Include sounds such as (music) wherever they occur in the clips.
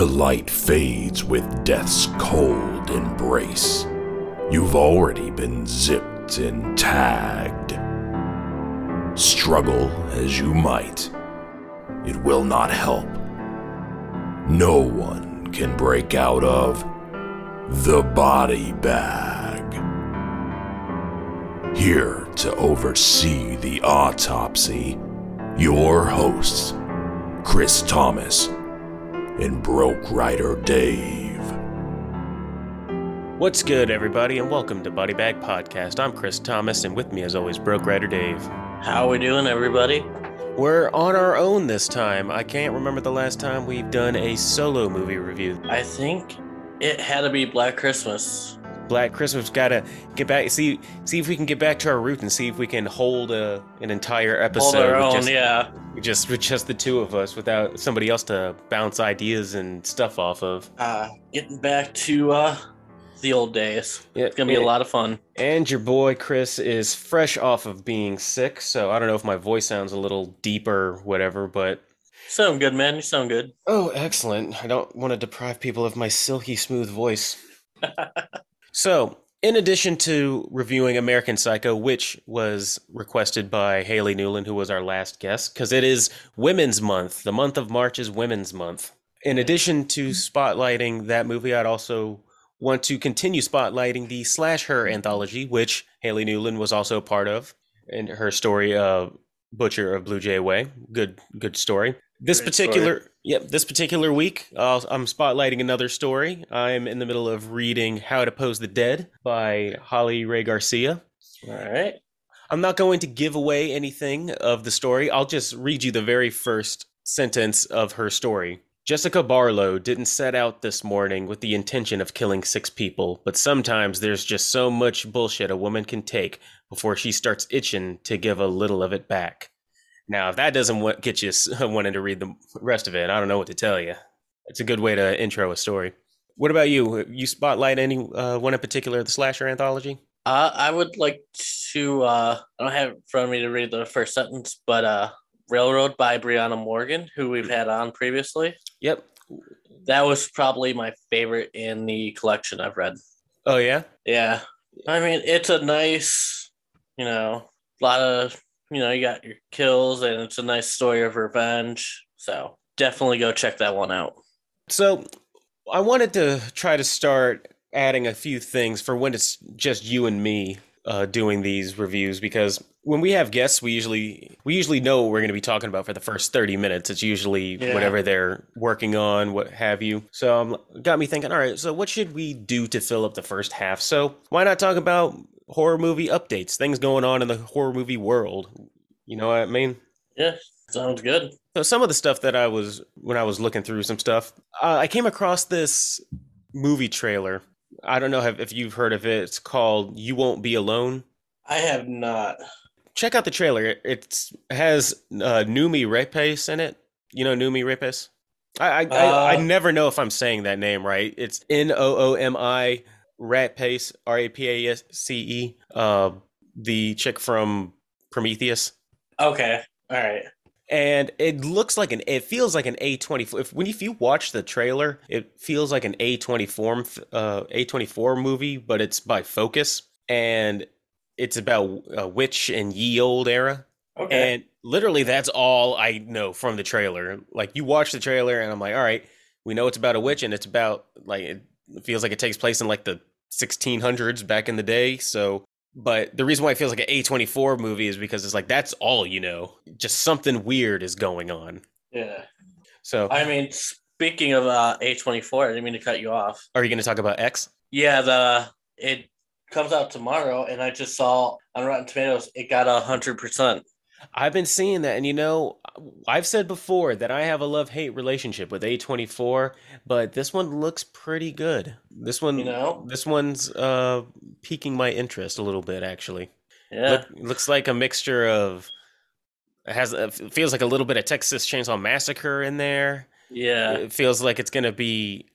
The light fades with death's cold embrace. You've already been zipped and tagged. Struggle as you might, it will not help. No one can break out of the body bag. Here to oversee the autopsy, your hosts, Chris Thomas and Broke Rider Dave. What's good, everybody, and welcome to Body Bag Podcast. I'm Chris Thomas, and with me, as always, Broke Rider Dave. How are we doing, everybody? We're on our own this time. I can't remember the last time we've done a solo movie review. I think it had to be Black Christmas. Black Christmas gotta get back. See, see if we can get back to our roots and see if we can hold a, an entire episode. Hold our own, just, yeah. just with just the two of us, without somebody else to bounce ideas and stuff off of. Uh, getting back to uh, the old days. Yeah, It's gonna be a lot of fun. And your boy Chris is fresh off of being sick, so I don't know if my voice sounds a little deeper, whatever, but Sound good, man. You sound good. Oh, excellent. I don't want to deprive people of my silky smooth voice. (laughs) so, in addition to reviewing American Psycho, which was requested by Haley Newland, who was our last guest, because it is Women's Month. The month of March is Women's Month. In addition to spotlighting that movie, I'd also want to continue spotlighting the Slash Her anthology, which Haley Newland was also part of, and her story, uh, Butcher of Blue Jay Way. Good, good story. This particular, yep, this particular week, uh, I'm spotlighting another story. I'm in the middle of reading How to Pose the Dead by Holly Rae Garcia. All right. I'm not going to give away anything of the story. I'll just read you the very first sentence of her story. Jessica Barlow didn't set out this morning with the intention of killing six people, but sometimes there's just so much bullshit a woman can take before she starts itching to give a little of it back. Now, if that doesn't get you (laughs) wanting to read the rest of it, I don't know what to tell you. It's a good way to intro a story. What about you? You spotlight any uh, one in particular of the slasher anthology? Uh, I would like to. Uh, I don't have it in front of me to read the first sentence, but uh, Railroad by Brianna Morgan, who we've had on previously. Yep. That was probably my favorite in the collection I've read. Oh yeah. Yeah. I mean, it's a nice, you know, lot of, you know, you got your kills and it's a nice story of revenge. So definitely go check that one out. So I wanted to try to start adding a few things for when it's just you and me uh, doing these reviews because when we have guests, we usually we usually know what we're going to be talking about for the first thirty minutes. It's usually Yeah. whatever they're working on, what have you. So um, got me thinking. All right, so what should we do to fill up the first half? So why not talk about horror movie updates, things going on in the horror movie world? You know what I mean? Yeah. Sounds good. So some of the stuff that I was when I was looking through some stuff, uh, I came across this movie trailer. I don't know if if you've heard of it. It's called "You Won't Be Alone." I have not. Check out the trailer. It it's, it has uh, Noomi Rapace in it. You know Noomi Rapace. I I, I I Uh. never know if I'm saying that name right. It's N O O M I Rapace R A P A S C E. Uh, the chick from Prometheus. Okay. All right. and it looks like an it feels like an A24 if when if you watch the trailer it feels like an A24 uh A24 movie but it's by Focus and it's about a witch and ye old era Okay. and literally that's all I know from the trailer like you watch the trailer and I'm like all right we know it's about a witch and it's about like it feels like it takes place in like the 1600s back in the day so but the reason why it feels like an A24 movie is because it's like that's all you know. Just something weird is going on. yeah. So, I mean, speaking of uh, A24, I didn't mean to cut you off. are you going to talk about X? Yeah, the it comes out tomorrow, and I just saw on Rotten Tomatoes it got a hundred percent. I've been seeing that, and you know, I've said before that I have a love hate relationship with A24, but this one looks pretty good. This one, You know? this one's uh piquing my interest a little bit, actually. Yeah. Look, looks like a mixture of it has it feels like a little bit of Texas Chainsaw Massacre in there. yeah. It feels like it's gonna be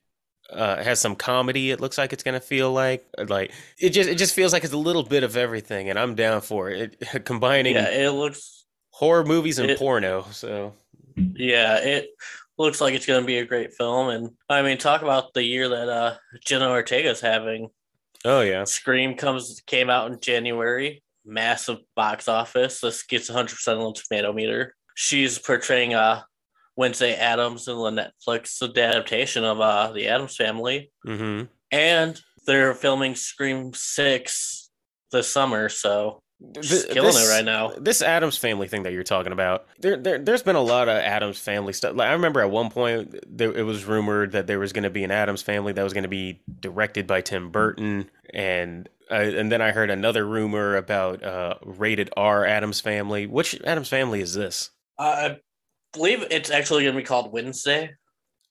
uh has some comedy it looks like it's gonna feel like like it just it just feels like it's a little bit of everything and i'm down for it, it (laughs) combining Yeah. It looks. horror movies and It- porno so Yeah. It looks like it's to be a great film. And I mean, talk about the year that uh, Jenna Ortega's having. Oh yeah, Scream comes came out in January, massive box office. This gets 100 percent on the tomato meter. She's portraying uh Wednesday Addams and the Netflix adaptation of uh the Addams Family, mm-hmm. and they're filming Scream Six this summer. So she's Th- killing this- it right now. This Addams family thing that you're talking about, there, there, there's been a lot of Addams family stuff. Like I remember at one point, there, it was rumored that there was going to be an Addams family that was going to be directed by Tim Burton, and uh, and then I heard another rumor about uh, rated R Addams family. Which Addams family is this? I believe it's actually going to be called Wednesday.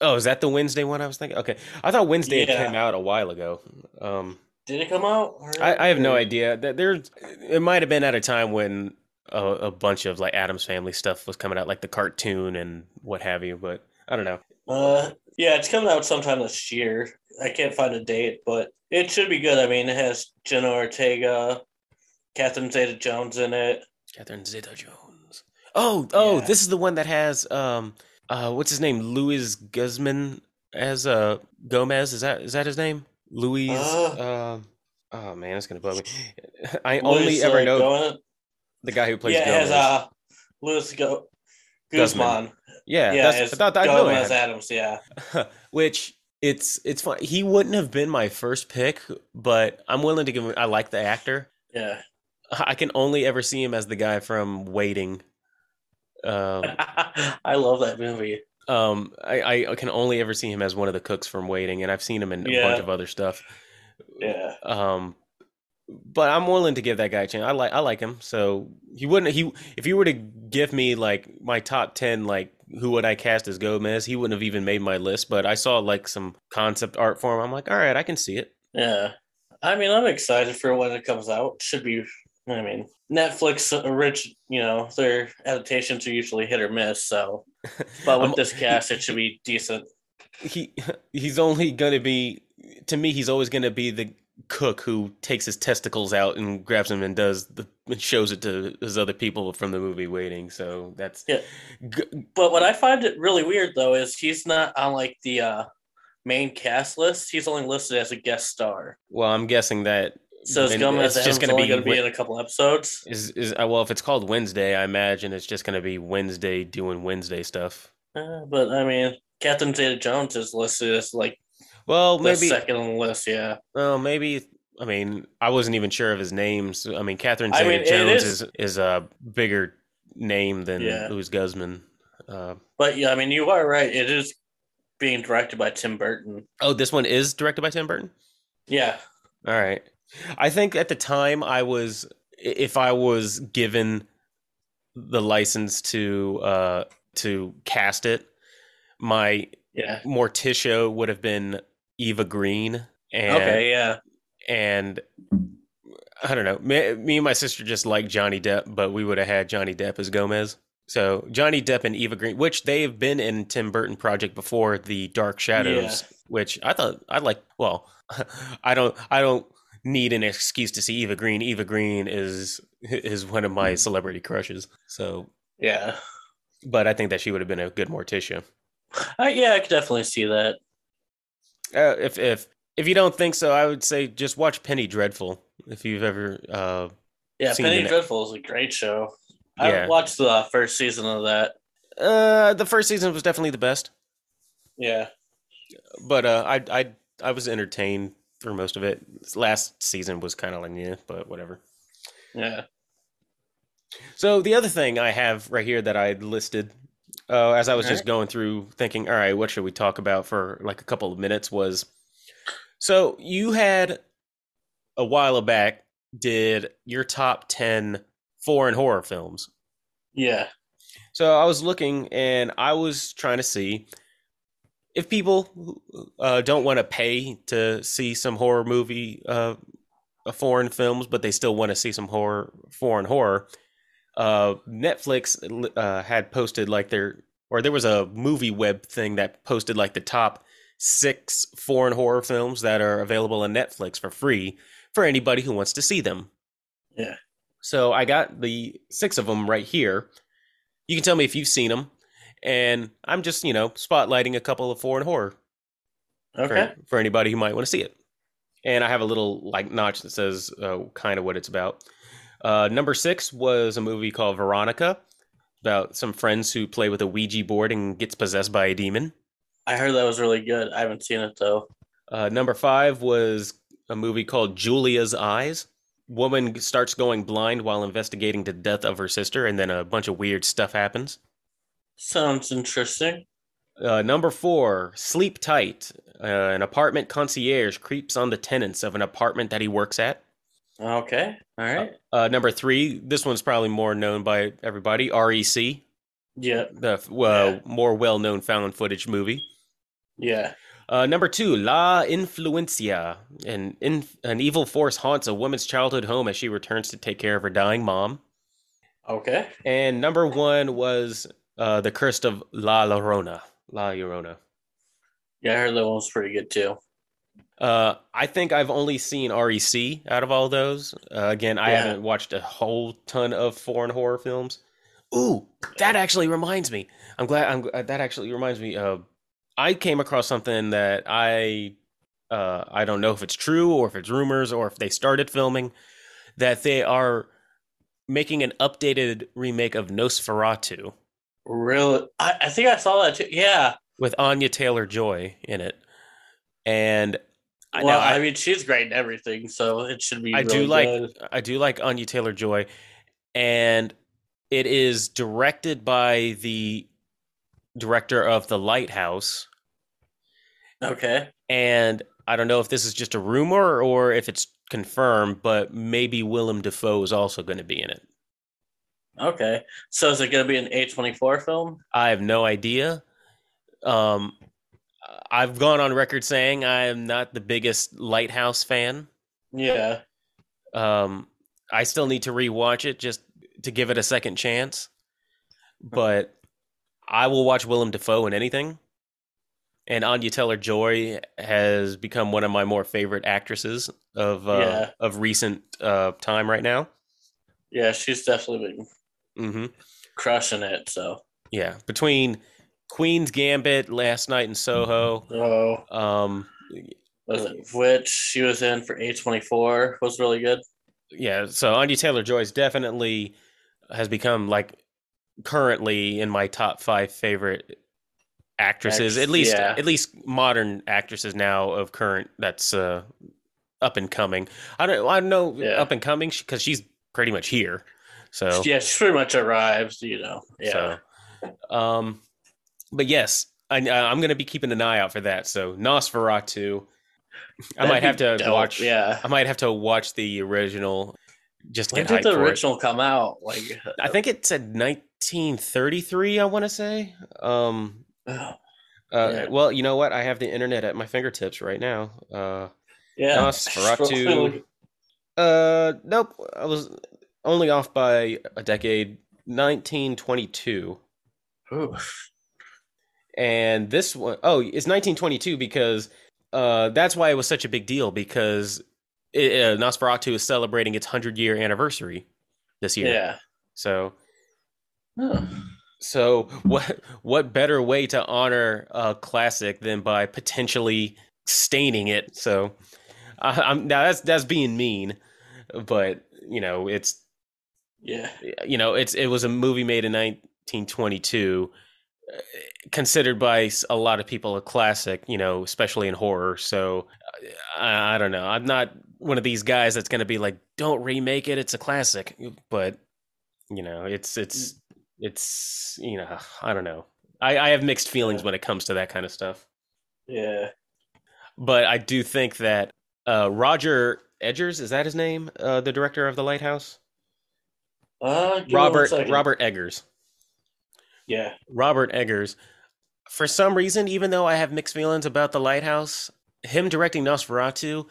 Oh, is that the Wednesday one I was thinking? Okay, I thought Wednesday Yeah. came out a while ago. Um, Did it come out? Or- I, I have no idea. That there, it might have been at a time when a, a bunch of like Addams Family stuff was coming out, like the cartoon and what have you. But I don't know. Uh, yeah, it's coming out sometime this year. I can't find a date, but it should be good. I mean, it has Jenna Ortega, Catherine Zeta-Jones in it. Catherine Zeta-Jones. Oh, oh, Yeah. this is the one that has um, uh, what's his name? Luis Guzman as uh Gomez. Is that is that his name? Luis Uh. um, oh man, it's gonna blow me. (laughs) I only Louis, ever uh, know Go- the guy who plays yeah, Gomez. has uh, Louis Go- Guzman. Guzman. yeah, Yeah, that's, it's I thought I know Gomez that. Addams. Yeah, (laughs) which it's it's fun. He wouldn't have been my first pick, but I'm willing to give him. I like the actor. yeah. I can only ever see him as the guy from Waiting. Um, (laughs) I love that movie. um, I, I can only ever see him as one of the cooks from Waiting, and I've seen him in a bunch of other stuff. Yeah, Um, but I'm willing to give that guy a chance. I like I like him. So he wouldn't he if you were to give me like my top ten like who would I cast as Gomez, he wouldn't have even made my list. But I saw like some concept art for him. I'm like, all right, I can see it. yeah. I mean, I'm excited for when it comes out. Should be. I mean, Netflix rich. You know, their adaptations are usually hit or miss. So, (laughs) but with this cast, it should be decent. he he's only gonna be to me he's always gonna be the cook who takes his testicles out and grabs them and does the and shows it to his other people from the movie waiting so that's Yeah. G- But what I find it really weird though is he's not on like the uh, main cast list. He's only listed as a guest star. well i'm guessing that So is when- Gomez it's just gonna be going to be in a couple episodes? is is uh, well if it's called wednesday i imagine it's just gonna be wednesday doing wednesday stuff Uh, but I mean, Catherine Zeta-Jones is listed as like well the maybe second on the list. Yeah, well maybe i mean i wasn't even sure of his names i mean catherine I mean, zeta-jones is- is is a bigger name than Yeah. louis guzman uh, but yeah, I mean, you are right. It is being directed by Tim Burton. Oh, this one is directed by Tim Burton. Yeah, All right. I think at the time I was, if I was given the license to uh to cast it, my yeah. Morticia would have been Eva Green, and okay, yeah, and I don't know. Me, me and my sister just like Johnny Depp, but we would have had Johnny Depp as Gomez. So Johnny Depp and Eva Green, which they have been in Tim Burton project before, the Dark Shadows, which I thought I like. Well, (laughs) I don't, I don't need an excuse to see Eva Green. Eva Green is is one of my celebrity crushes. So, yeah. but I think that she would have been a good Morticia. Uh, yeah, I could definitely see that. Uh, if if if you don't think so, I would say just watch Penny Dreadful. If you've ever uh, Yeah, Seen Penny the- Dreadful is a great show. Yeah. I watched the first season of that. Uh, the first season was definitely the best, Yeah, but uh, I I I was entertained for most of it. Last season was kind of like yeah, but whatever. yeah. So the other thing I have right here that I listed, uh, as I was just Alright. going through thinking, all right, what should we talk about for like a couple of minutes was, so you had a while back did your top ten foreign horror films. Yeah. So I was looking and I was trying to see if people uh, don't want to pay to see some horror movie, uh, foreign films, but they still want to see some horror, foreign horror. Uh, Netflix uh, had posted like their, or there was a movie web thing that posted like the top six foreign horror films that are available on Netflix for free for anybody who wants to see them. Yeah. So I got the six of them right here. You can tell me if you've seen them, and I'm just you know spotlighting a couple of foreign horror Okay. for, for anybody who might want to see it. And I have a little like notch that says uh, kind of what it's about. Uh, number six was a movie called Veronica about some friends who play with a Ouija board and gets possessed by a demon. I heard that was really good. I haven't seen it though. Uh, number five was a movie called Julia's Eyes. Woman starts going blind while investigating the death of her sister, and then a bunch of weird stuff happens. Sounds interesting. Uh, number four, Sleep Tight. Uh, an apartment concierge creeps on the tenants of an apartment that he works at. Okay. All right. Uh, number three, this one's probably more known by everybody. REC, Yeah. the well, Yeah. more well-known found footage movie. Yeah. Uh, number two, La Influencia. An, in, an evil force haunts a woman's childhood home as she returns to take care of her dying mom. Okay. And number one was uh, The Curse of La Llorona. La Llorona. Yeah, I heard that one was pretty good too. Uh, I think I've only seen REC out of all those. Uh, again, I Yeah. haven't watched a whole ton of foreign horror films. Ooh, that actually reminds me. I'm glad. I'm uh, that actually reminds me. Uh, I came across something that I uh, I don't know if it's true or if it's rumors or if they started filming that they are making an updated remake of Nosferatu Really? I, I think I saw that too. Yeah. with Anya Taylor Joy in it, and I well, know I, mean, she's great in everything, so it should be. I do really like good. I do like Anya Taylor Joy, and it is directed by the director of The Lighthouse. Okay. And I don't know if this is just a rumor or if it's confirmed, but maybe Willem Dafoe is also going to be in it. Okay. So is it going to be an A twenty four film? I have no idea. Um, I've gone on record saying I am not the biggest Lighthouse fan. Yeah. Um, I still need to rewatch it just to give it a second chance. But I will watch Willem Dafoe in anything. And Anya Taylor Joy has become one of my more favorite actresses of uh, Yeah. of recent uh, time right now. Yeah, she's definitely been hmm crushing it. So. Yeah, between Queen's Gambit, Last Night in Soho, Oh, um, was it which she was in for A twenty four was really good. yeah. So Anya Taylor Joy's definitely has become like currently in my top five favorite actresses. Act- at least, yeah. at least modern actresses now of current that's uh, up and coming. I don't, I don't know Yeah. up and coming because she's pretty much here. So (laughs) Yeah, she pretty much arrives. You know. Yeah. So, um, but yes, I, I'm going to be keeping an eye out for that. So Nosferatu. I That'd might have to dope, watch. Yeah. I might have to watch the original just When did the for it. original come out? Like, I think it said 1933. I want to say. Um. oh, Uh, Yeah. Well, you know what? I have the internet at my fingertips right now. Uh. yeah. (laughs) Nosferatu. Uh. Nope. I was only off by a decade. 1922. Ooh. and this one oh it's 1922 because uh that's why it was such a big deal because it, uh, Nosferatu is celebrating its 100 year anniversary this year Yeah. so Oh. so what what better way to honor a classic than by potentially staining it so I, I'm now that's that's being mean but you know it's Yeah. you know it's it was a movie made in 1922 uh, considered by a lot of people a classic you know especially in horror. So I, I don't know. I'm not one of these guys that's going to be like don't remake it it's a classic. But you know it's it's it's you know i don't know. I, I have mixed feelings when it comes to that kind of stuff. Yeah. but i do think that uh, roger edgers is that his name? Uh, the director of the lighthouse Uh, give me one robert robert eggers Yeah. Robert Eggers. For some reason, even though I have mixed feelings about The Lighthouse, him directing Nosferatu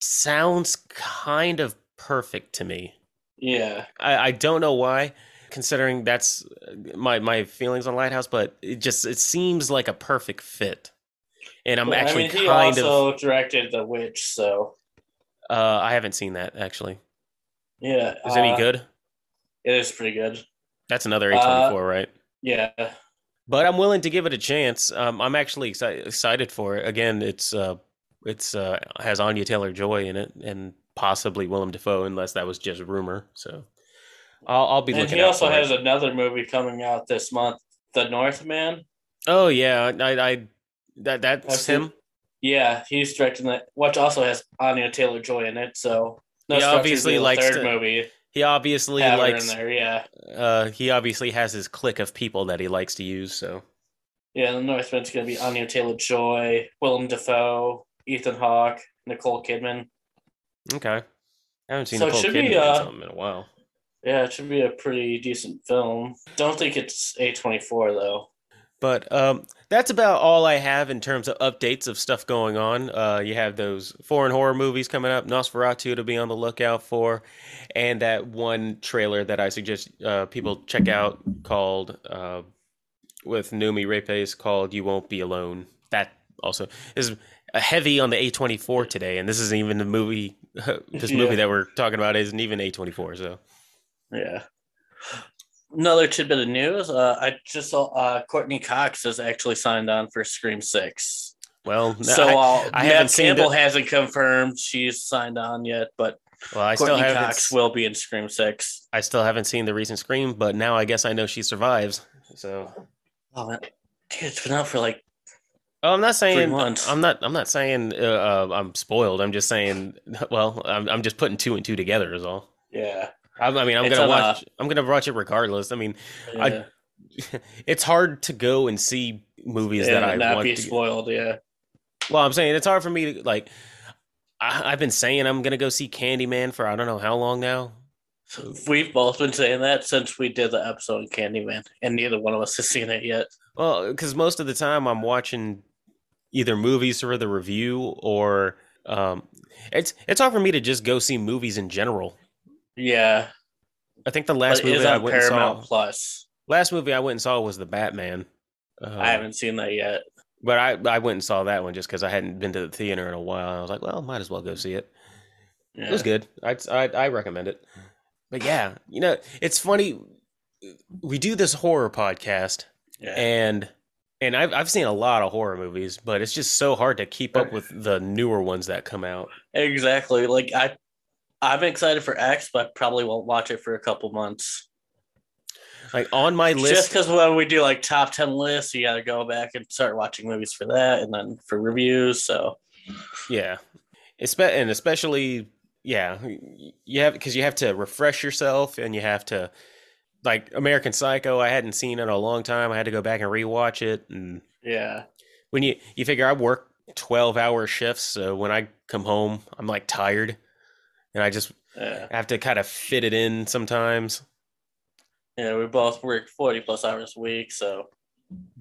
sounds kind of perfect to me. Yeah. I, I don't know why, considering that's uh, my my feelings on Lighthouse, but it just it seems like a perfect fit. And I'm Well, actually I mean, he kind also of directed The Witch, so uh, I haven't seen that actually. yeah. Is it any uh, good? It is pretty good. That's another uh, A24, right? Yeah. but I'm willing to give it a chance. Um, I'm actually exci- excited for it. Again, it's uh, it's uh, has Anya Taylor Joy in it, and possibly Willem Dafoe, unless that was just rumor. So I'll, I'll be And looking. he also has it. another movie coming out this month, The Northman. Oh yeah, I, I that that's seen- him. Yeah, he's directing that, which also has Anya Taylor Joy in it. So no He obviously likes third to- movie. He obviously Have her in likes. there, yeah, Uh, he obviously has his clique of people that he likes to use. So yeah. The Northman's gonna be Anya Taylor Joy, Willem Dafoe, Ethan Hawke, Nicole Kidman. okay, I haven't seen So it Nicole should Kidman be, uh, in a while. Yeah, it should be a pretty decent film. Don't think it's A twenty four though. But um, that's about all I have in terms of updates of stuff going on. Uh, you have those foreign horror movies coming up, Nosferatu to be on the lookout for, and that one trailer that I suggest uh, people check out called uh, with Noomi Rapace called "You Won't Be Alone." That also is heavy on the A24 today, and this isn't even the movie. (laughs) this movie Yeah. that we're talking about isn't even A24. So Yeah. Another tidbit of news. Uh, I just saw uh, Courteney Cox has actually signed on for Scream Six. well, no, so I, uh, I haven't Campbell hasn't confirmed she's signed on yet, but well, I still Courteney haven't. Cox will be in Scream Six. I still haven't seen the recent Scream, but now I guess I know she survives. So, Oh man, dude, it's been out for like oh, I'm not saying months. I'm not. I'm not saying uh, uh, I'm spoiled. I'm just saying. (laughs) Well, I'm. I'm just putting two and two together. Is all. yeah. I, I mean, I'm It's gonna uh, watch. I'm gonna watch it regardless. I mean, I- (laughs) it's hard to go and see movies Yeah, that I not want be to. spoiled. Yeah, Well, I'm saying it's hard for me to like. I, I've been saying I'm gonna go see Candyman for I don't know how long now. we've both been saying that since we did the episode of Candyman, and neither one of us has seen it yet. Well, because most of the time I'm watching either movies for the review or um, it's it's hard for me to just go see movies in general. Yeah, I think the last movie I went and saw, Plus. last movie I went and saw was the Batman. Uh, I haven't seen that yet. but I I went and saw that one just because I hadn't been to the theater in a while. I was like, well, might as well go see it. Yeah. It was good. I'd, I I recommend it. But yeah, you know, it's funny. We do this horror podcast, Yeah. and and I've I've seen a lot of horror movies, but it's just so hard to keep up with the newer ones that come out. Exactly. Like I, I'm excited for X, but probably won't watch it for a couple months. Like on my list, Just because when we do like top ten lists, you got to go back and start watching movies for that, and then for reviews. So yeah, and especially yeah, you have because you have to refresh yourself, and you have to like American Psycho. I hadn't seen it in a long time. I had to go back and rewatch it, and yeah, when you you figure I work twelve hour shifts, so when I come home, I'm like tired, and I just yeah, have to kind of fit it in sometimes. yeah. We both work forty plus hours a week, so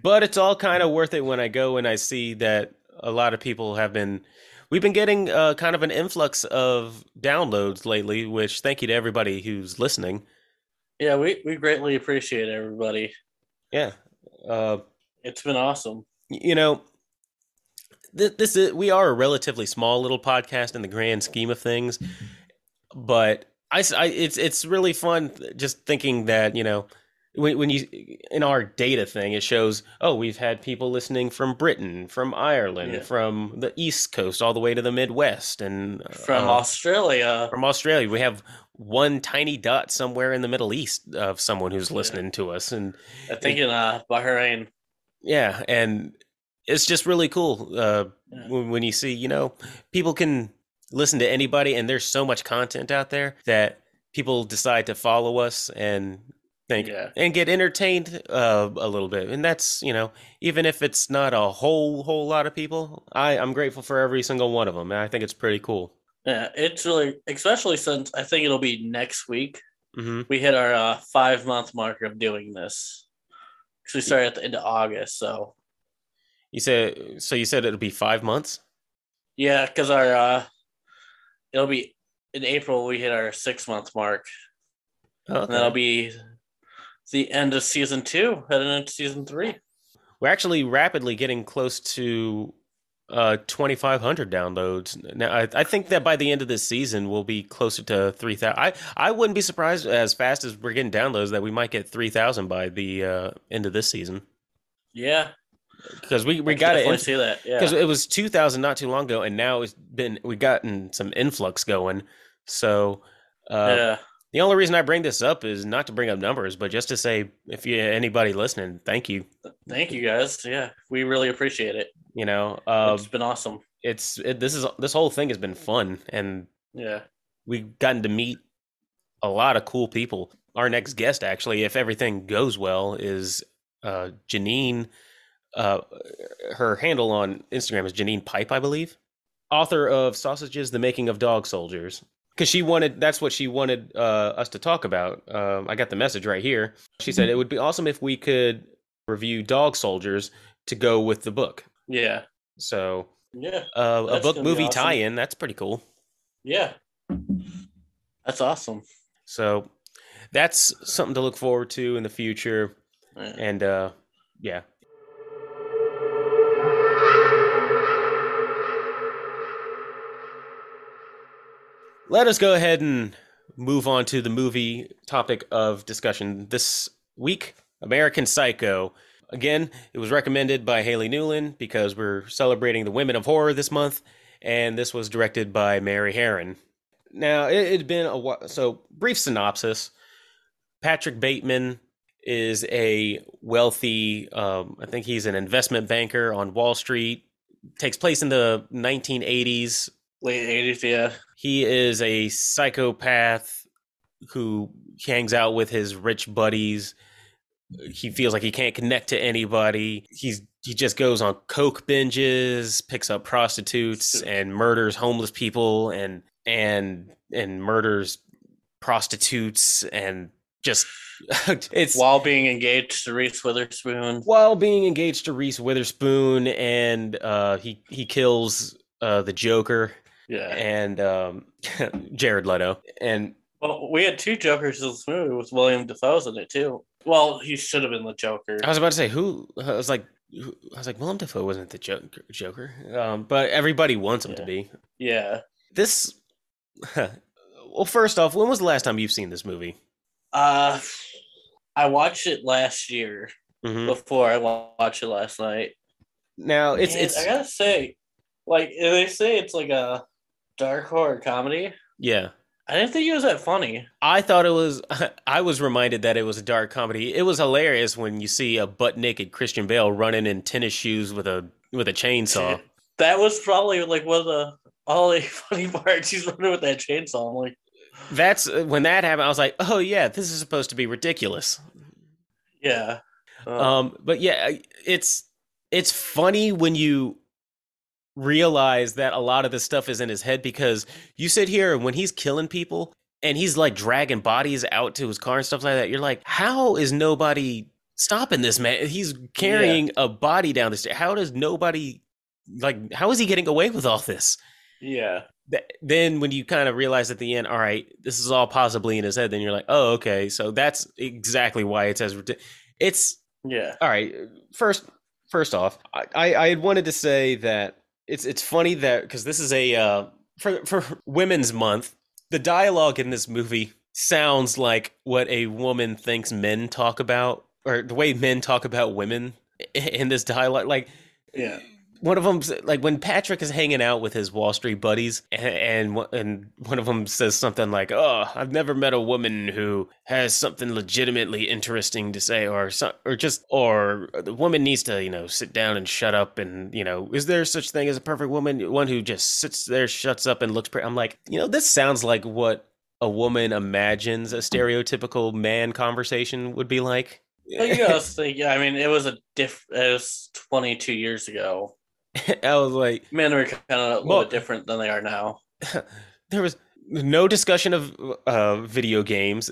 But it's all kind of worth it when I go and I see that a lot of people have been. We've been getting uh, kind of an influx of downloads lately, which thank you to everybody who's listening. yeah, we we greatly appreciate everybody. Yeah, uh, It's been awesome. you know, th- this is we are a relatively small little podcast in the grand scheme of things, but I, I- it's it's really fun just thinking that you know when when you in our data thing it shows oh we've had people listening from Britain, from Ireland, Yeah. from the East Coast all the way to the Midwest, and From uh, Australia, from Australia. We have one tiny dot somewhere in the Middle East of someone who's Yeah. listening to us, and I think in uh, Bahrain. yeah, and it's just really cool uh, Yeah. when, when you see, you know, people can listen to anybody, and there's so much content out there that people decide to follow us and think Yeah. and get entertained uh, a little bit, and that's you know, even if it's not a whole whole lot of people, I I'm grateful for every single one of them, and I think it's pretty cool. Yeah, it's really, especially since I think it'll be next week. hmm We hit our uh, five month mark of doing this. Because we started at the end of August. So, You said so. You said it'll be five months. yeah, because our, uh, it'll be in April, we hit our six month mark. And that'll be the end of season two, heading into season three. We're actually rapidly getting close to uh 2500 downloads now I, I think that by the end of this season we'll be closer to 3000 i i wouldn't be surprised as fast as we're getting downloads that we might get 3000 by the uh end of this season Yeah, because we we I got it see that. Yeah, because it was 2000 not too long ago, and now it's been we've gotten some influx going. So uh, yeah, the only reason I bring this up is not to bring up numbers, but just to say if you anybody listening, thank you. thank you guys. Yeah, we really appreciate it. You know, uh, it's been awesome. it's it, this is this whole thing has been fun, and Yeah, we've gotten to meet a lot of cool people. Our next guest, actually, if everything goes well, is uh, Janine. Uh, her handle on Instagram is Janine Pipe, I believe. Author of Sausages: The Making of Dog Soldiers. Because she wanted, that's what she wanted uh, us to talk about. Um, I got the message right here. She said it would be awesome if we could review Dog Soldiers to go with the book. yeah, So yeah, uh, a book movie awesome. tie-in. That's pretty cool. yeah. That's awesome. So that's something to look forward to in the future. Yeah. And uh, yeah. Let us go ahead and move on to the movie topic of discussion this week American Psycho. Again, it was recommended by Haley Newland because we're celebrating the women of horror this month, and this was directed by Mary Harron. Now, it had been a while. So, brief synopsis Patrick Bateman is a wealthy, um, I think he's an investment banker on Wall Street. Takes place in the 1980s. Late eighties. Yeah, He is a psychopath who hangs out with his rich buddies. He feels like he can't connect to anybody. He's he just goes on coke binges, picks up prostitutes, and murders homeless people, and and and murders prostitutes, and just (laughs) it's while being engaged to Reese Witherspoon. while being engaged to Reese Witherspoon, and uh, he he kills uh, the Joker Yeah. and um, (laughs) Jared Leto, and Well, we had two Jokers in this movie with Willem Dafoe's in it too. Well, he should have been the Joker. I was about to say who I was like who, I was like Willem Dafoe wasn't the Joker, Joker. Um, but everybody wants him to be. Yeah. This (laughs) well, first off, when was the last time you've seen this movie? Uh, I watched it last year hmm before I watched it last night. Now it's And it's I gotta say, like they say, it's like a dark horror comedy. yeah. I didn't think it was that funny. I thought it was. (laughs) I was reminded that it was a dark comedy. It was hilarious when you see a butt naked Christian Bale running in tennis shoes with a with a chainsaw. (laughs) That was probably like one of the only (laughs) funny parts. He's running with that chainsaw. I'm like, That's when that happened. I was like, oh yeah, this is supposed to be ridiculous. yeah. Uh, Um, but yeah, it's it's funny when you realize that a lot of this stuff is in his head because you sit here and when he's killing people and he's like dragging bodies out to his car and stuff like that, you're like, how is nobody stopping this man? He's carrying a body down the stairs. How does nobody like? How is he getting away with all this? yeah. Th- Then when you kind of realize at the end, all right, this is all possibly in his head, then you're like, oh, okay, so that's exactly why it's as. It's Yeah. all right. First, first off, I I had wanted to say that it's it's funny that because this is a uh, for for Women's Month, the dialogue in this movie sounds like what a woman thinks men talk about, or the way men talk about women in this dialogue. Like Yeah. One of them, like when Patrick is hanging out with his Wall Street buddies, and and, one- and one of them says something like, "Oh, I've never met a woman who has something legitimately interesting to say, or or just, or the woman needs to, you know, sit down and shut up, and you know, is there such thing as a perfect woman? One who just sits there, shuts up, and looks pretty." I'm like, you know, this sounds like what a woman imagines a stereotypical man conversation would be like. You. (laughs) Yeah, I mean, it was a diff. It was 22 years ago. (laughs) I was like, Men were kind of a little Well- bit different than they are now. (laughs) there was no discussion of uh, video games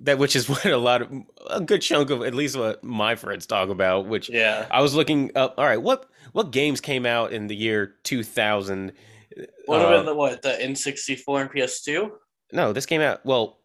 that which is (laughs) what a lot of a good chunk of at least what my friends talk about which Yeah. i was looking up all right what what games came out in the year 2000 Would have Uh, been the what the N64 and PS2. no this came out well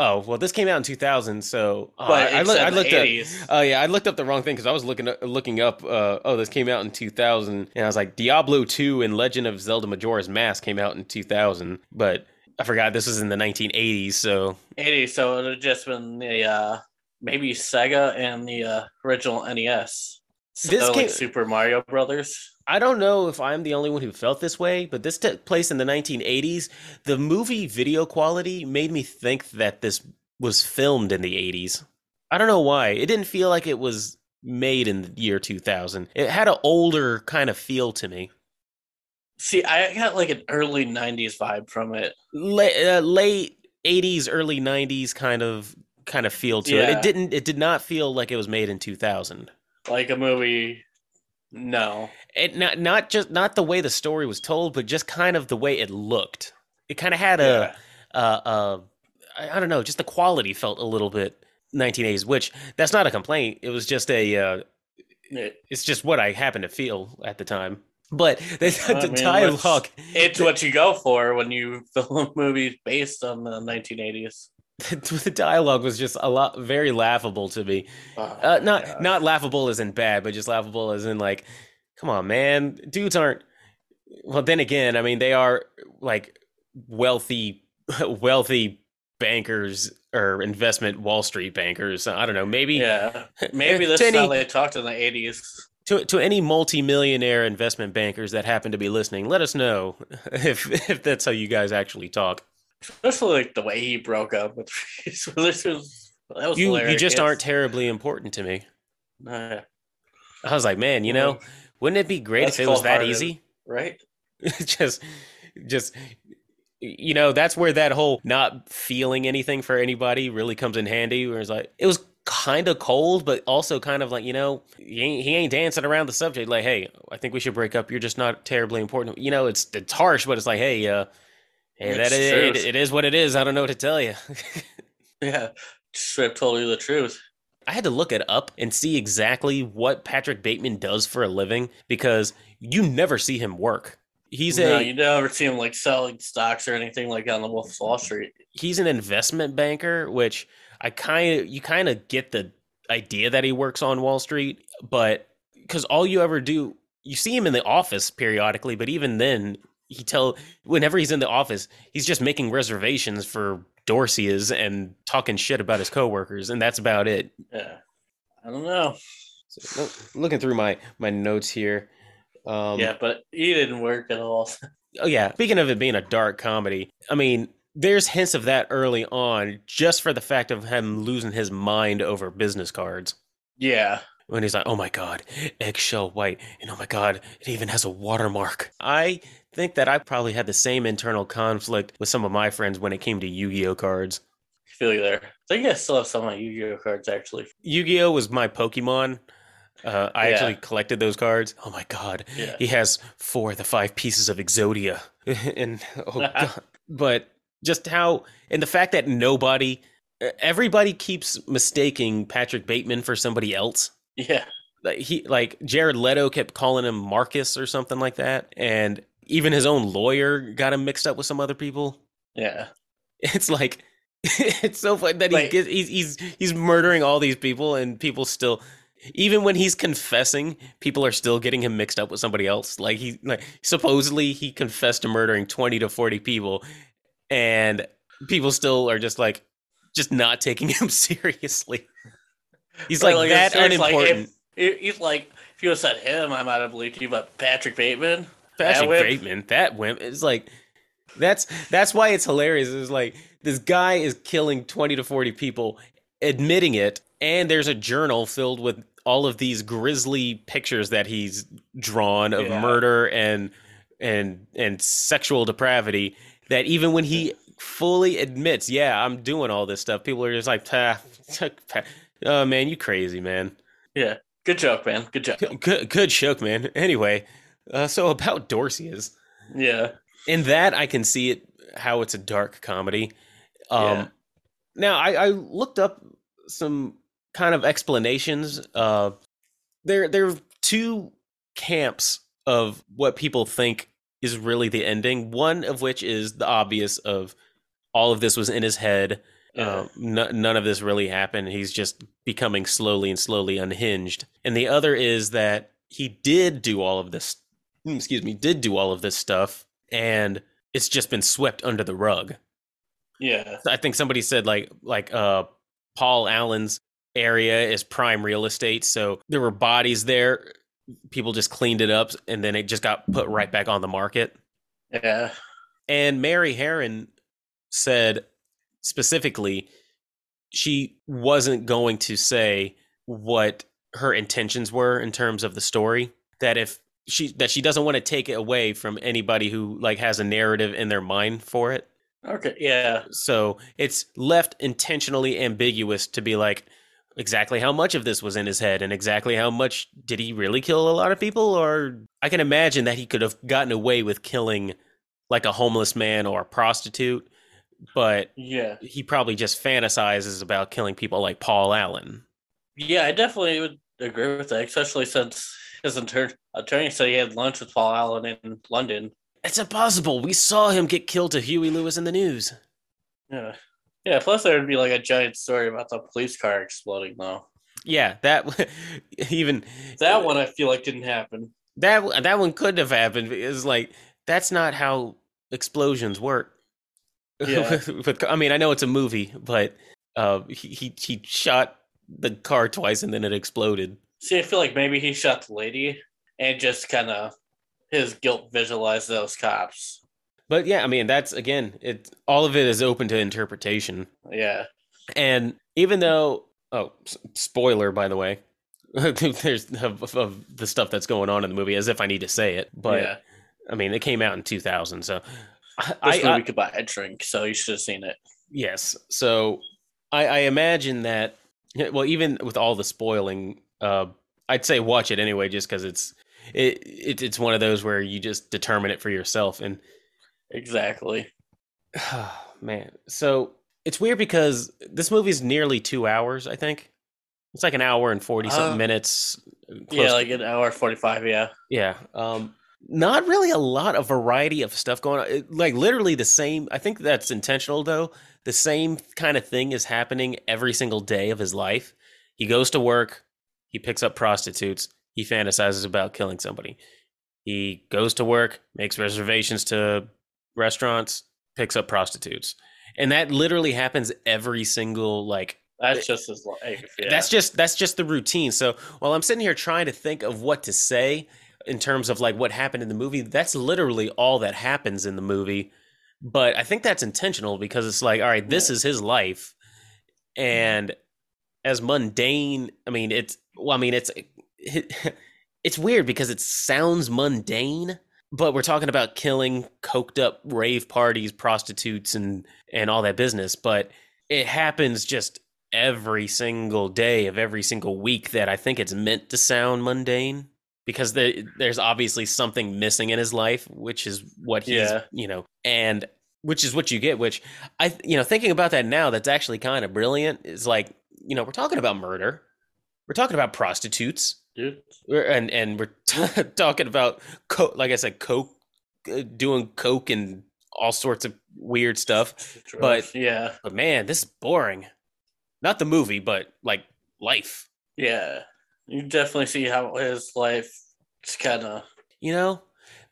oh well this came out in 2000 so uh, I, I, look, I looked up 80s. Oh yeah, I looked up the wrong thing because I was looking up, looking up. Uh, oh, this came out in 2000, and I was like, Diablo 2 and Legend of Zelda: Majora's Mask came out in 2000, but I forgot this was in the 1980s. So 80s, So it would have just been the uh, maybe Sega and the uh, original NES. So, This like came- Super Mario Brothers. I don't know if I'm the only one who felt this way, but this took place in the 1980s. The movie video quality made me think that this was filmed in the 80s. I don't know why. It didn't feel like it was made in the year 2000. It had an older kind of feel to me. See, I got like an early '90s vibe from it. late, uh, late 80s early 90s kind of kind of feel to it Yeah. it didn't it did not feel like it was made in 2000 Like a movie. No. it not not just not the way the story was told but just kind of the way it looked it kind of had Yeah. uh uh I, I don't know just the quality felt a little bit 1980s which that's not a complaint it was just a uh It- it's just what i happened to feel at the time but the, I the mean, dialogue It's what you go for when you film movies based on the 1980s. (laughs) the dialogue was just a lot very laughable to me Oh, Uh, not yeah. not laughable as in bad, but just laughable as in like, come on, man, dudes aren't. Well, then again, I mean, they are like wealthy, (laughs) wealthy bankers or investment Wall Street bankers. I don't know, maybe Yeah. (laughs) Maybe this is how they talked in the 80s. to to any multimillionaire investment bankers that happen to be listening. Let us know if if that's how you guys actually talk. Especially like the way he broke up with (laughs) Reese Witherspoon. That was You you just aren't terribly important to me. Uh, I was like, man, you know, wouldn't it be great if it was that easy? right? (laughs) just just you know that's where that whole not feeling anything for anybody really comes in handy where it's like it was kind of cold but also kind of like you know he ain't, he ain't dancing around the subject like hey i think we should break up you're just not terribly important you know it's it's harsh but it's like hey uh hey that is it it is what it is i don't know what to tell you (laughs) Yeah. Strip told you the truth. I had to look it up and see exactly what Patrick Bateman does for a living because you never see him work. He's no, a you never see him like selling stocks or anything like on the Wolf of Wall Street. he's an investment banker, which I kind of you kind of get the idea that he works on Wall Street, but because all you ever do, you see him in the office periodically, but even then, he tell whenever he's in the office, he's just making reservations for Dorsia and talking shit about his coworkers, and that's about it. Yeah. I don't know. So, looking through my my notes here. Um, yeah, but he didn't work at all. (laughs) Oh yeah. Speaking of it being a dark comedy, I mean, there's hints of that early on, just for the fact of him losing his mind over business cards. yeah. When he's like, "Oh my god, eggshell white," and "Oh my god, it even has a watermark." I think that I probably had the same internal conflict with some of my friends when it came to Yu-Gi-Oh cards. I feel you there. I think I still have some of my Yu-Gi-Oh cards actually. Yu-Gi-Oh was my Pokemon. Uh, I Yeah. actually collected those cards. Oh my god, Yeah. he has four of the five pieces of Exodia, (laughs) and oh (laughs) god, but just how and the fact that nobody, everybody keeps mistaking Patrick Bateman for somebody else. Yeah. Like he, like Jared Leto kept calling him Marcus or something like that, and even his own lawyer got him mixed up with some other people. Yeah. It's like (laughs) it's so funny that he gets, he's he's he's murdering all these people, and people still, even when he's confessing, people are still getting him mixed up with somebody else. Like he like supposedly he confessed to murdering twenty to forty people, and people still are just like just not taking (laughs) him seriously. He's like, it's- that it's like, if- unimportant. he's like, if you had said him, I might have believed you, but Patrick Bateman, Patrick wimp. Bateman, that wimp. It's like that's that's why it's hilarious. It's like this guy is killing twenty to forty people, admitting it, and there's a journal filled with all of these grisly pictures that he's drawn of Yeah. murder and and and sexual depravity. That even when he fully admits, yeah, I'm doing all this stuff, people are just like, "Ah, (laughs) oh man, you crazy man. yeah, good joke, man, good joke. Good good joke, man. Anyway, uh, so about Dorsia is Yeah, in that I can see it how it's a dark comedy. Um, Yeah. Now I, I looked up some kind of explanations. Uh, there there are two camps of what people think is really the ending. One of which is the obvious of all of this was in his head. Uh, n- none of this really happened. He's just becoming slowly and slowly unhinged. And the other is that he did do all of this. mm, Excuse me, did do all of this stuff, and it's just been swept under the rug. yeah, I think somebody said like like uh Paul Allen's area is prime real estate. So there were bodies there. People just cleaned it up and then it just got put right back on the market. Yeah. And Mary Harron said specifically she wasn't going to say what her intentions were in terms of the story that if she that she doesn't want to take it away from anybody who like has a narrative in their mind for it Okay. Yeah. so it's left intentionally ambiguous to be like exactly how much of this was in his head and exactly how much did he really kill a lot of people or i can imagine that he could have gotten away with killing like a homeless man or a prostitute but Yeah. he probably just fantasizes about killing people like paul allen Yeah, I definitely would agree with that, especially since his inter- attorney said he had lunch with Paul Allen in London. it's impossible we saw him get killed to Huey Lewis and the News Yeah. Yeah, plus there would be like a giant story about the police car exploding though. yeah that (laughs) even That one I feel like didn't happen. that that one could have happened it's like that's not how explosions work Yeah. with, (laughs) with- i mean i know it's a movie but uh he, he he shot the car twice and then it exploded See, I feel like maybe he shot the lady and just kind of his guilt visualized those cops. but yeah i mean that's again it all of it is open to interpretation Yeah. and even though oh spoiler by the way (laughs) there's of, of the stuff that's going on in the movie as if i need to say it but yeah. i mean it came out in 2000 so I, movie I, could buy a drink, so you should have seen it. Yes. So I, I imagine that. Well, even with all the spoiling, uh, I'd say watch it anyway, just because it's it, it it's one of those where you just determine it for yourself. And Exactly. Oh, (sighs) man, so it's weird because this movie is nearly two hours. I think it's like an hour and forty something Uh, minutes. close Yeah, like an hour forty five. Yeah. yeah. Um, not really a lot of variety of stuff going on. It- like literally the same. I think that's intentional though. The same kind of thing is happening every single day of his life. He goes to work. He picks up prostitutes. He fantasizes about killing somebody. He goes to work, makes reservations to restaurants, picks up prostitutes. And that literally happens every single like That's eh, just his life. Yeah. that's just that's just the routine. So while I'm sitting here trying to think of what to say in terms of like what happened in the movie, that's literally all that happens in the movie. But I think that's intentional because it's like, all right, this Yeah. is his life, and as mundane. I mean, it's well, I mean, it's (laughs) it's weird because it sounds mundane, but we're talking about killing coked up rave parties, prostitutes, and and all that business. But it happens just every single day of every single week that I think it's meant to sound mundane because the, there's obviously something missing in his life, which is what he's, Yeah. you know, and which is what you get, which I, you know, thinking about that now, that's actually kind of brilliant. Is like, you know, we're talking about murder, we're talking about prostitutes, and and we're t- (laughs) talking about coke, like I said, coke, uh, doing coke and all sorts of weird stuff. But- yeah, But man, this is boring. Not the movie, but like life. yeah, you definitely see how his life is kind of You know,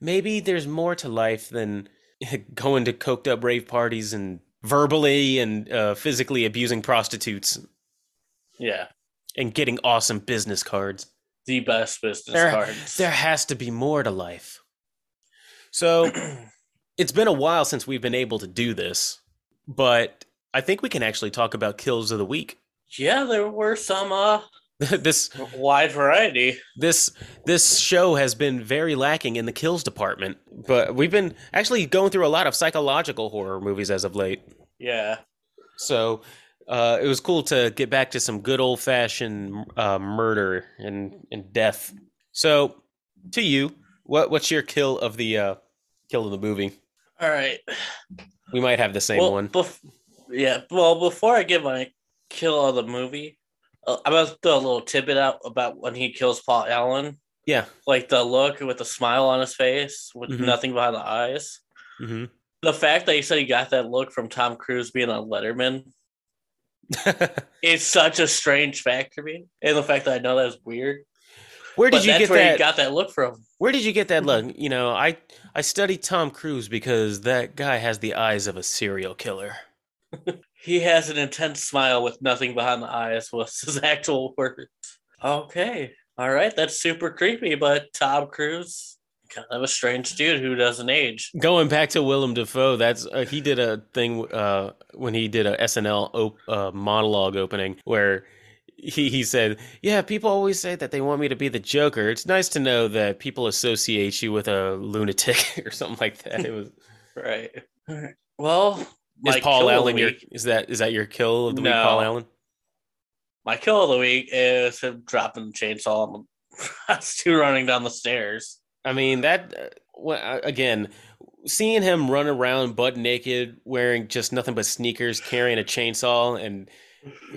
maybe there's more to life than (laughs) going to coked up rave parties and verbally and uh, physically abusing prostitutes yeah and getting awesome business cards. the best business There- cards. There has to be more to life. So (clears throat) it's been a while since we've been able to do this, but I think we can actually talk about kills of the week. yeah, there were some uh (laughs) this wide variety. this this show has been very lacking in the kills department, but we've been actually going through a lot of psychological horror movies as of late. Yeah, So uh, it was cool to get back to some good old fashioned uh, murder and, and death. So to you, what what's your kill of the uh, kill of the movie? all right. We might have the same well, one. bef- yeah. Well, before I give my kill of the movie, I'm gonna throw a little tidbit out about when he kills Paul Allen. Yeah. Like the look with the smile on his face, with Mhm. nothing behind the eyes. hmm The fact that he said he got that look from Tom Cruise being on Letterman (laughs) is such a strange fact to me, and the fact that I know that's weird. where did but you that's get where that? he got that look from. where did you get that look? You know, I I studied Tom Cruise because that guy has the eyes of a serial killer. (laughs) He has an intense smile with nothing behind the eyes, was his (laughs) actual words. Okay. All right. That's super creepy, but Tom Cruise, kind of a strange dude who doesn't age. Going back to Willem Dafoe, that's uh, he did a thing uh, when he did a SNL op- uh, monologue opening where he, he said, Yeah, people always say that they want me to be the Joker. It's nice to know that people associate you with a lunatic (laughs) or something like that. It was (laughs) right. Well, is Paul Allen your is that is that your kill of the no. week, Paul Allen? My kill of the week is him dropping the chainsaw and (laughs) Stu running down the stairs. I mean that uh, again, seeing him run around butt naked, wearing just nothing but sneakers, carrying a chainsaw, and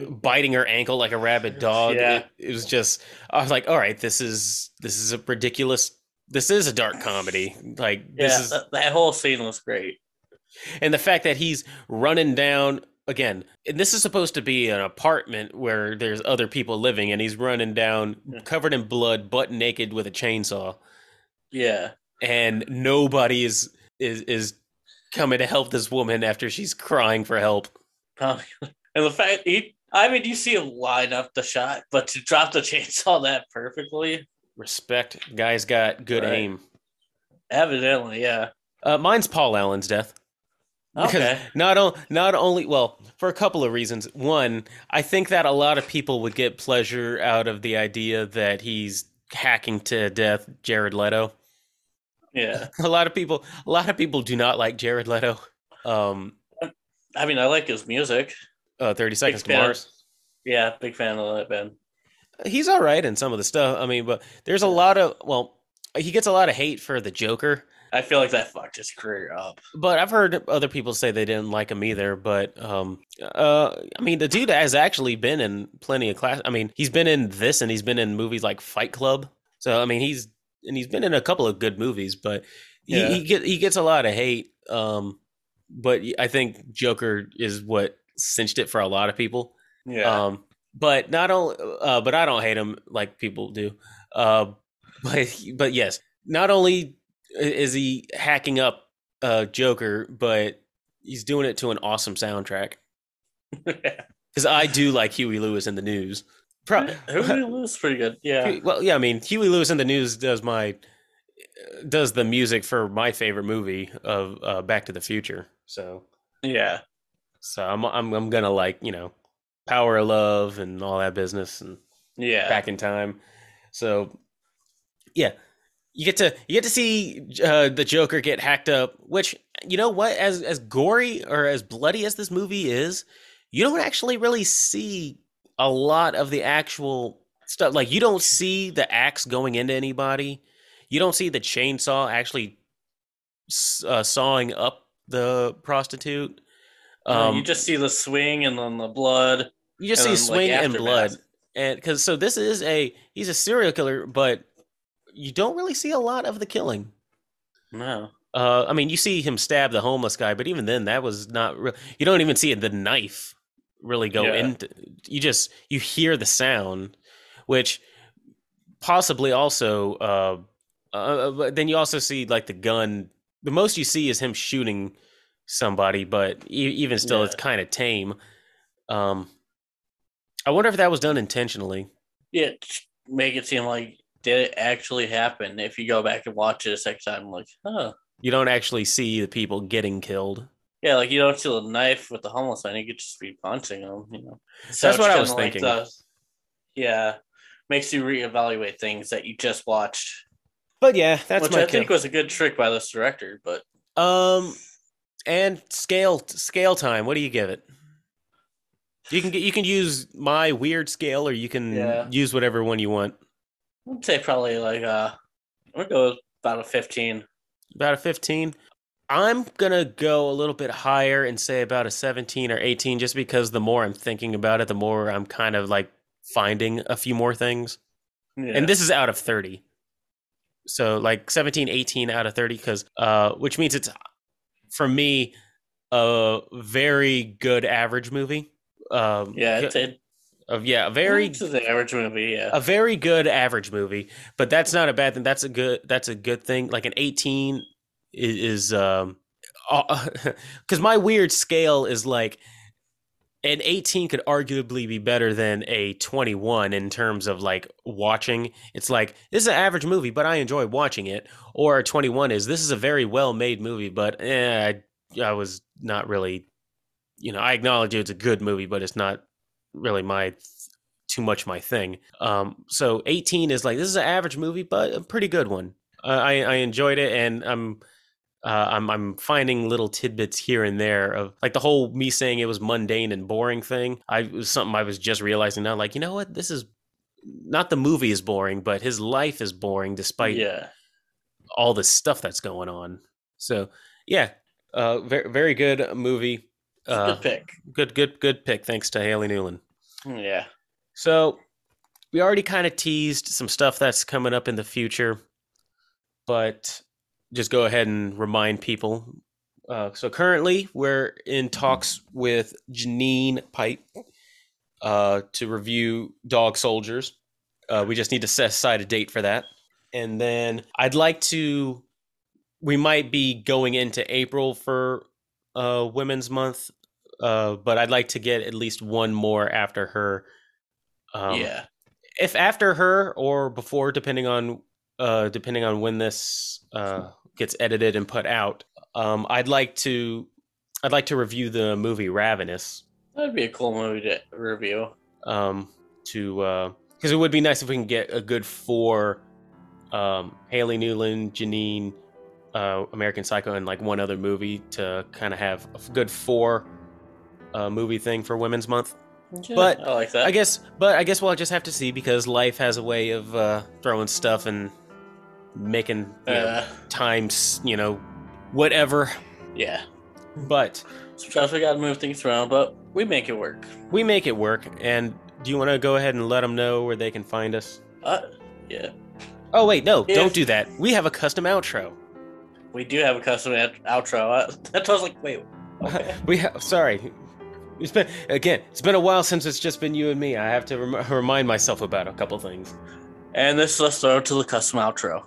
biting her ankle like a rabid dog. Yeah. It, it, was just I was like, all right, this is this is a ridiculous this is a dark comedy. Like this yeah, is that, that whole scene was great. And the fact that he's running down again, and this is supposed to be an apartment where there's other people living, and he's running down covered in blood, butt naked with a chainsaw. Yeah. And nobody is is is coming to help this woman after she's crying for help. (laughs) And the fact he, I mean, you see him line up the shot, but to drop the (laughs) chainsaw that perfectly. Respect. Guy's got good right. aim. Evidently, yeah. Uh, mine's Paul Allen's death. Okay. (laughs) not o- not only well for a couple of reasons. One, I think that a lot of people would get pleasure out of the idea that he's hacking to death Jared Leto. Yeah. (laughs) a lot of people a lot of people do not like Jared Leto. Um I mean, I like his music uh, 30 Seconds to Mars. yeah, big fan of that band. He's all right in some of the stuff. I mean, but there's a lot of, well, he gets a lot of hate for the Joker. I feel like that fucked his career up. But I've heard other people say they didn't like him either. But um, uh, I mean, the dude has actually been in plenty of class. I mean, he's been in this, and he's been in movies like Fight Club. So I mean, he's and he's been in a couple of good movies, but he yeah. he, get, he gets a lot of hate. Um, but I think Joker is what cinched it for a lot of people. Yeah. Um, but not only, uh, but I don't hate him like people do. Uh, (laughs) but but yes, not only is he hacking up uh, Joker, but he's doing it to an awesome soundtrack. (laughs) Because I do like Huey Lewis and the News. Pro- Huey Lewis pretty good. Yeah. Well, yeah. I mean, Huey Lewis and the News does my does the music for my favorite movie of uh, Back to the Future. So yeah, so I'm I'm I'm gonna like you know, power of love and all that business and yeah, back in time. So yeah, you get to you get to see uh, the Joker get hacked up. Which you know what, as as gory or as bloody as this movie is, you don't actually really see a lot of the actual stuff. Like you don't see the axe going into anybody. You don't see the chainsaw actually uh, sawing up the prostitute. Um, you just see the swing and then the blood. You just see swing like, and blood, and because so this is a he's a serial killer, but you don't really see a lot of the killing. No. Uh, I mean, you see him stab the homeless guy, but even then, that was not real. You don't even see the knife really go yeah. into. You just you hear the sound, which possibly also. Uh, uh, but then you also see like the gun. The most you see is him shooting somebody, but even still, yeah. it's kind of tame. Um, I wonder if that was done intentionally. Yeah, make it seem like did it actually happen? If you go back and watch it a second time, like, huh? You don't actually see the people getting killed. Yeah, like you don't see the knife with the homeless man. You could just be punching them. You know, so that's what I was thinking. The, yeah, makes you reevaluate things that you just watched. But yeah, that's which I kill. think was a good trick by this director. But um, and scale scale time. What do you give it? You can get you can use my weird scale, or you can yeah. use whatever one you want. I'd say probably like uh, I'm gonna go about a fifteen. About a fifteen. I'm gonna go a little bit higher and say about a seventeen or eighteen, just because the more I'm thinking about it, the more I'm kind of like finding a few more things. Yeah. And this is out of thirty. So like 17, 18 out of 30, because uh, which means it's for me a very good average movie. Um, yeah, it's a, of yeah, a very average movie. Yeah, a very good average movie. But that's not a bad thing. That's a good. That's a good thing. Like an eighteen is, is um, because (laughs) my weird scale is like an 18 could arguably be better than a 21 in terms of like watching. It's like this is an average movie, but I enjoy watching it. Or a 21 is this is a very well made movie, but eh, I, I was not really, you know, I acknowledge it's a good movie, but it's not really my too much my thing. Um, so 18 is like this is an average movie, but a pretty good one. Uh, I I enjoyed it, and I'm uh, I'm I'm finding little tidbits here and there of like the whole me saying it was mundane and boring thing. I was something I was just realizing now. Like you know what, this is not the movie is boring, but his life is boring despite Yeah. all the stuff that's going on. So yeah, uh, very very good movie. Uh, good pick. good good good pick. Thanks to Haley Newland. Yeah. So we already kind of teased some stuff that's coming up in the future, but just go ahead and remind people. Uh, so currently we're in talks with Janine Pipe uh, to review Dog Soldiers. Uh, we just need to set aside a date for that, and then I'd like to. We might be going into April for uh, Women's Month, uh, but I'd like to get at least one more after her. Um, yeah. if after her or before, depending on uh, depending on when this uh, gets edited and put out, um, I'd like to I'd like to review the movie Ravenous. That'd be a cool movie to review. Um, to because it would be nice if we can get a good four um, Haley Newland, Janine, uh, American Psycho, and like one other movie to kind of have a good four uh, movie thing for Women's Month. Yeah, But I like that. I guess, but I guess we'll just have to see because life has a way of uh, throwing stuff and making you know, Uh, times, you know, whatever. yeah. But Sometimes we gotta move things around, but we make it work. we make it work. And do you want to go ahead and let them know where they can find us? Uh, yeah. Oh wait, no, If- don't do that. We have a custom outro. We do have a custom out- outro. Uh, (laughs) That was like, wait. Okay. (laughs) we have. Sorry. It's been again. It's been a while since it's just been you and me. I have to rem- remind myself about a couple things. and this let's throw to the custom outro.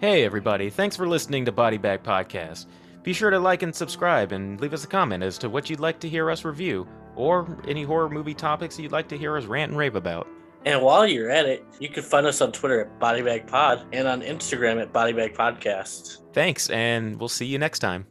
Hey, everybody, thanks for listening to Body Bag Podcast. Be sure to like and subscribe and leave us a comment as to what you'd like to hear us review, or any horror movie topics you'd like to hear us rant and rave about. And while you're at it, you can find us on Twitter at BodyBagPod and on Instagram at BodyBagPodcast. Thanks, and we'll see you next time.